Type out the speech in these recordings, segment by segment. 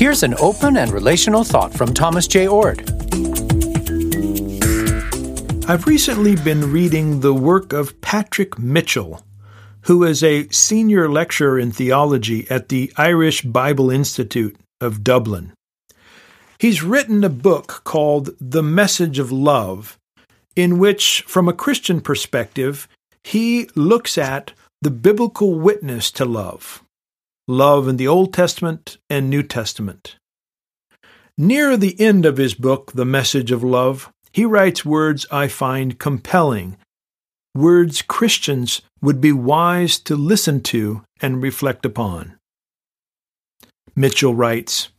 Here's an open and relational thought from Thomas Jay Oord. I've recently been reading the work of Patrick Mitchell, who is a senior lecturer in theology at the Irish Bible Institute of Dublin. He's written a book called The Message of Love, in which, from a Christian perspective, he looks at the biblical witness to love, love in the Old Testament and New Testament. Near the end of his book, The Message of Love, he writes words I find compelling, words Christians would be wise to listen to and reflect upon. Mitchell writes,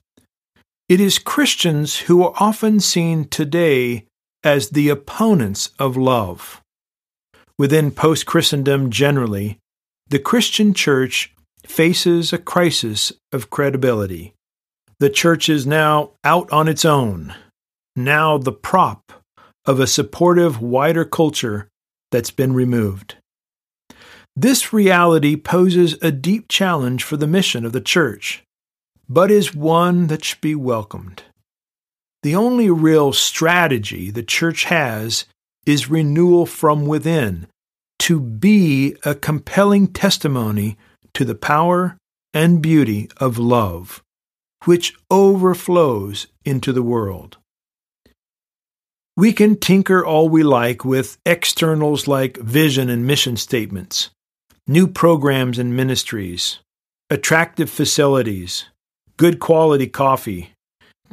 It is Christians who are often seen today as the opponents of love. Within post Christendom generally, the Christian church faces a crisis of credibility. The church is now out on its own, now the prop of a supportive wider culture that's been removed. This reality poses a deep challenge for the mission of the church, but is one that should be welcomed. The only real strategy the church has is renewal from within, to be a compelling testimony to the power and beauty of love, which overflows into the world. We can tinker all we like with externals like vision and mission statements, new programs and ministries, attractive facilities, good quality coffee,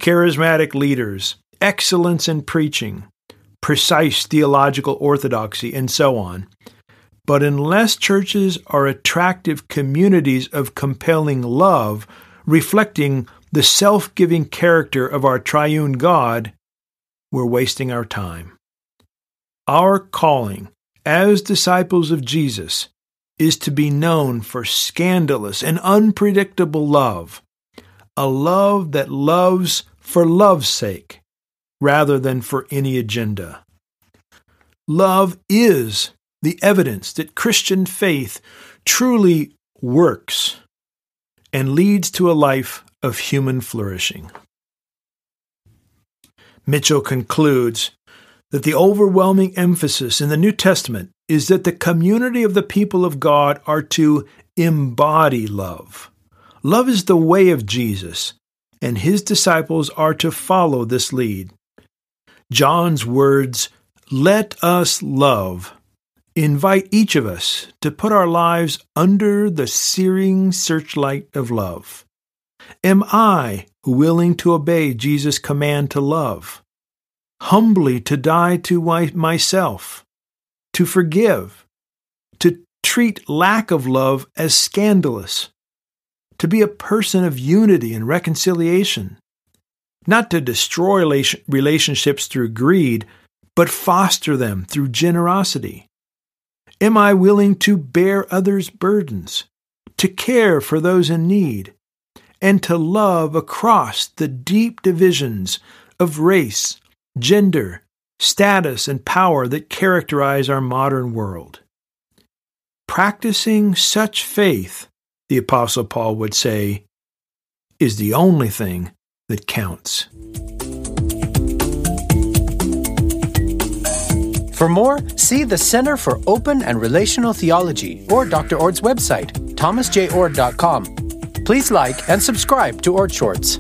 charismatic leaders, excellence in preaching, precise theological orthodoxy, and so on. But unless churches are attractive communities of compelling love, reflecting the self giving character of our triune God, we're wasting our time. Our calling as disciples of Jesus is to be known for scandalous and unpredictable love, a love that loves for love's sake rather than for any agenda. Love is the evidence that Christian faith truly works and leads to a life of human flourishing. Mitchell concludes that the overwhelming emphasis in the New Testament is that the community of the people of God are to embody love. Love is the way of Jesus, and his disciples are to follow this lead. John's words, let us love, invite each of us to put our lives under the searing searchlight of love. Am I willing to obey Jesus' command to love? Humbly to die to myself, to forgive, to treat lack of love as scandalous, to be a person of unity and reconciliation, not to destroy relationships through greed, but foster them through generosity. Am I willing to bear others' burdens, to care for those in need, and to love across the deep divisions of race, gender, status, and power that characterize our modern world. Practicing such faith, the Apostle Paul would say, is the only thing that counts. For more, see the Center for Open and Relational Theology or Dr. Oord's website, thomasjayoord.com. Please like and subscribe to Oord Shorts.